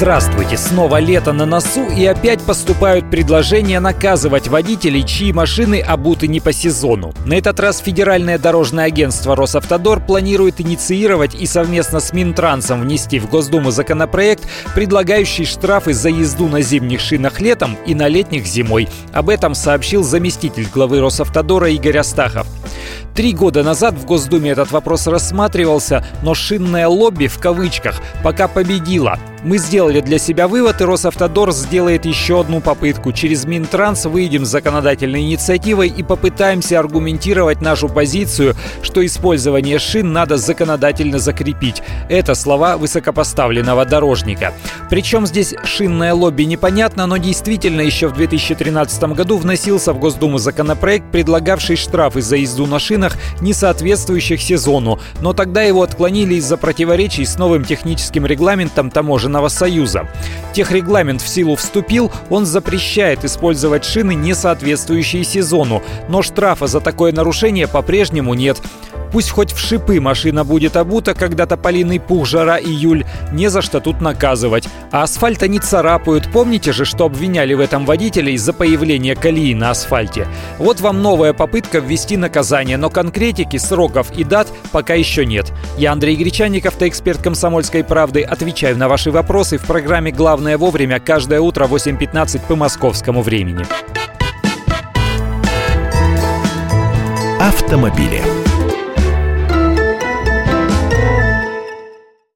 Здравствуйте! Снова лето на носу и опять поступают предложения наказывать водителей, чьи машины обуты не по сезону. На этот раз Федеральное дорожное агентство Росавтодор планирует инициировать и совместно с Минтрансом внести в Госдуму законопроект, предлагающий штрафы за езду на зимних шинах летом и на летних зимой. Об этом сообщил заместитель главы Росавтодора Игорь Астахов. Три года назад в Госдуме этот вопрос рассматривался, но шинное лобби в кавычках пока победило. Мы сделали для себя вывод, и Росавтодор сделает еще одну попытку. Через Минтранс выйдем с законодательной инициативой и попытаемся аргументировать нашу позицию, что использование шин надо законодательно закрепить. Это слова высокопоставленного дорожника. Причем здесь шинное лобби непонятно, но действительно еще в 2013 году вносился в Госдуму законопроект, предлагавший штрафы за езду на шинах, не соответствующих сезону. Но тогда его отклонили из-за противоречий с новым техническим регламентом таможенного Таможенного союза. Техрегламент в силу вступил, он запрещает использовать шины, не соответствующие сезону, но штрафа за такое нарушение по-прежнему нет. Пусть хоть в шипы машина будет обута, когда тополиный пух, жара, июль, не за что тут наказывать. А асфальта не царапают. Помните же, что обвиняли в этом водителей за появление колеи на асфальте? Вот вам новая попытка ввести наказание, но конкретики, сроков и дат пока еще нет. Я Андрей Гречанник, автоэксперт «Комсомольской правды». Отвечаю на ваши вопросы в программе «Главное вовремя» каждое утро в 8.15 по московскому времени. Автомобили.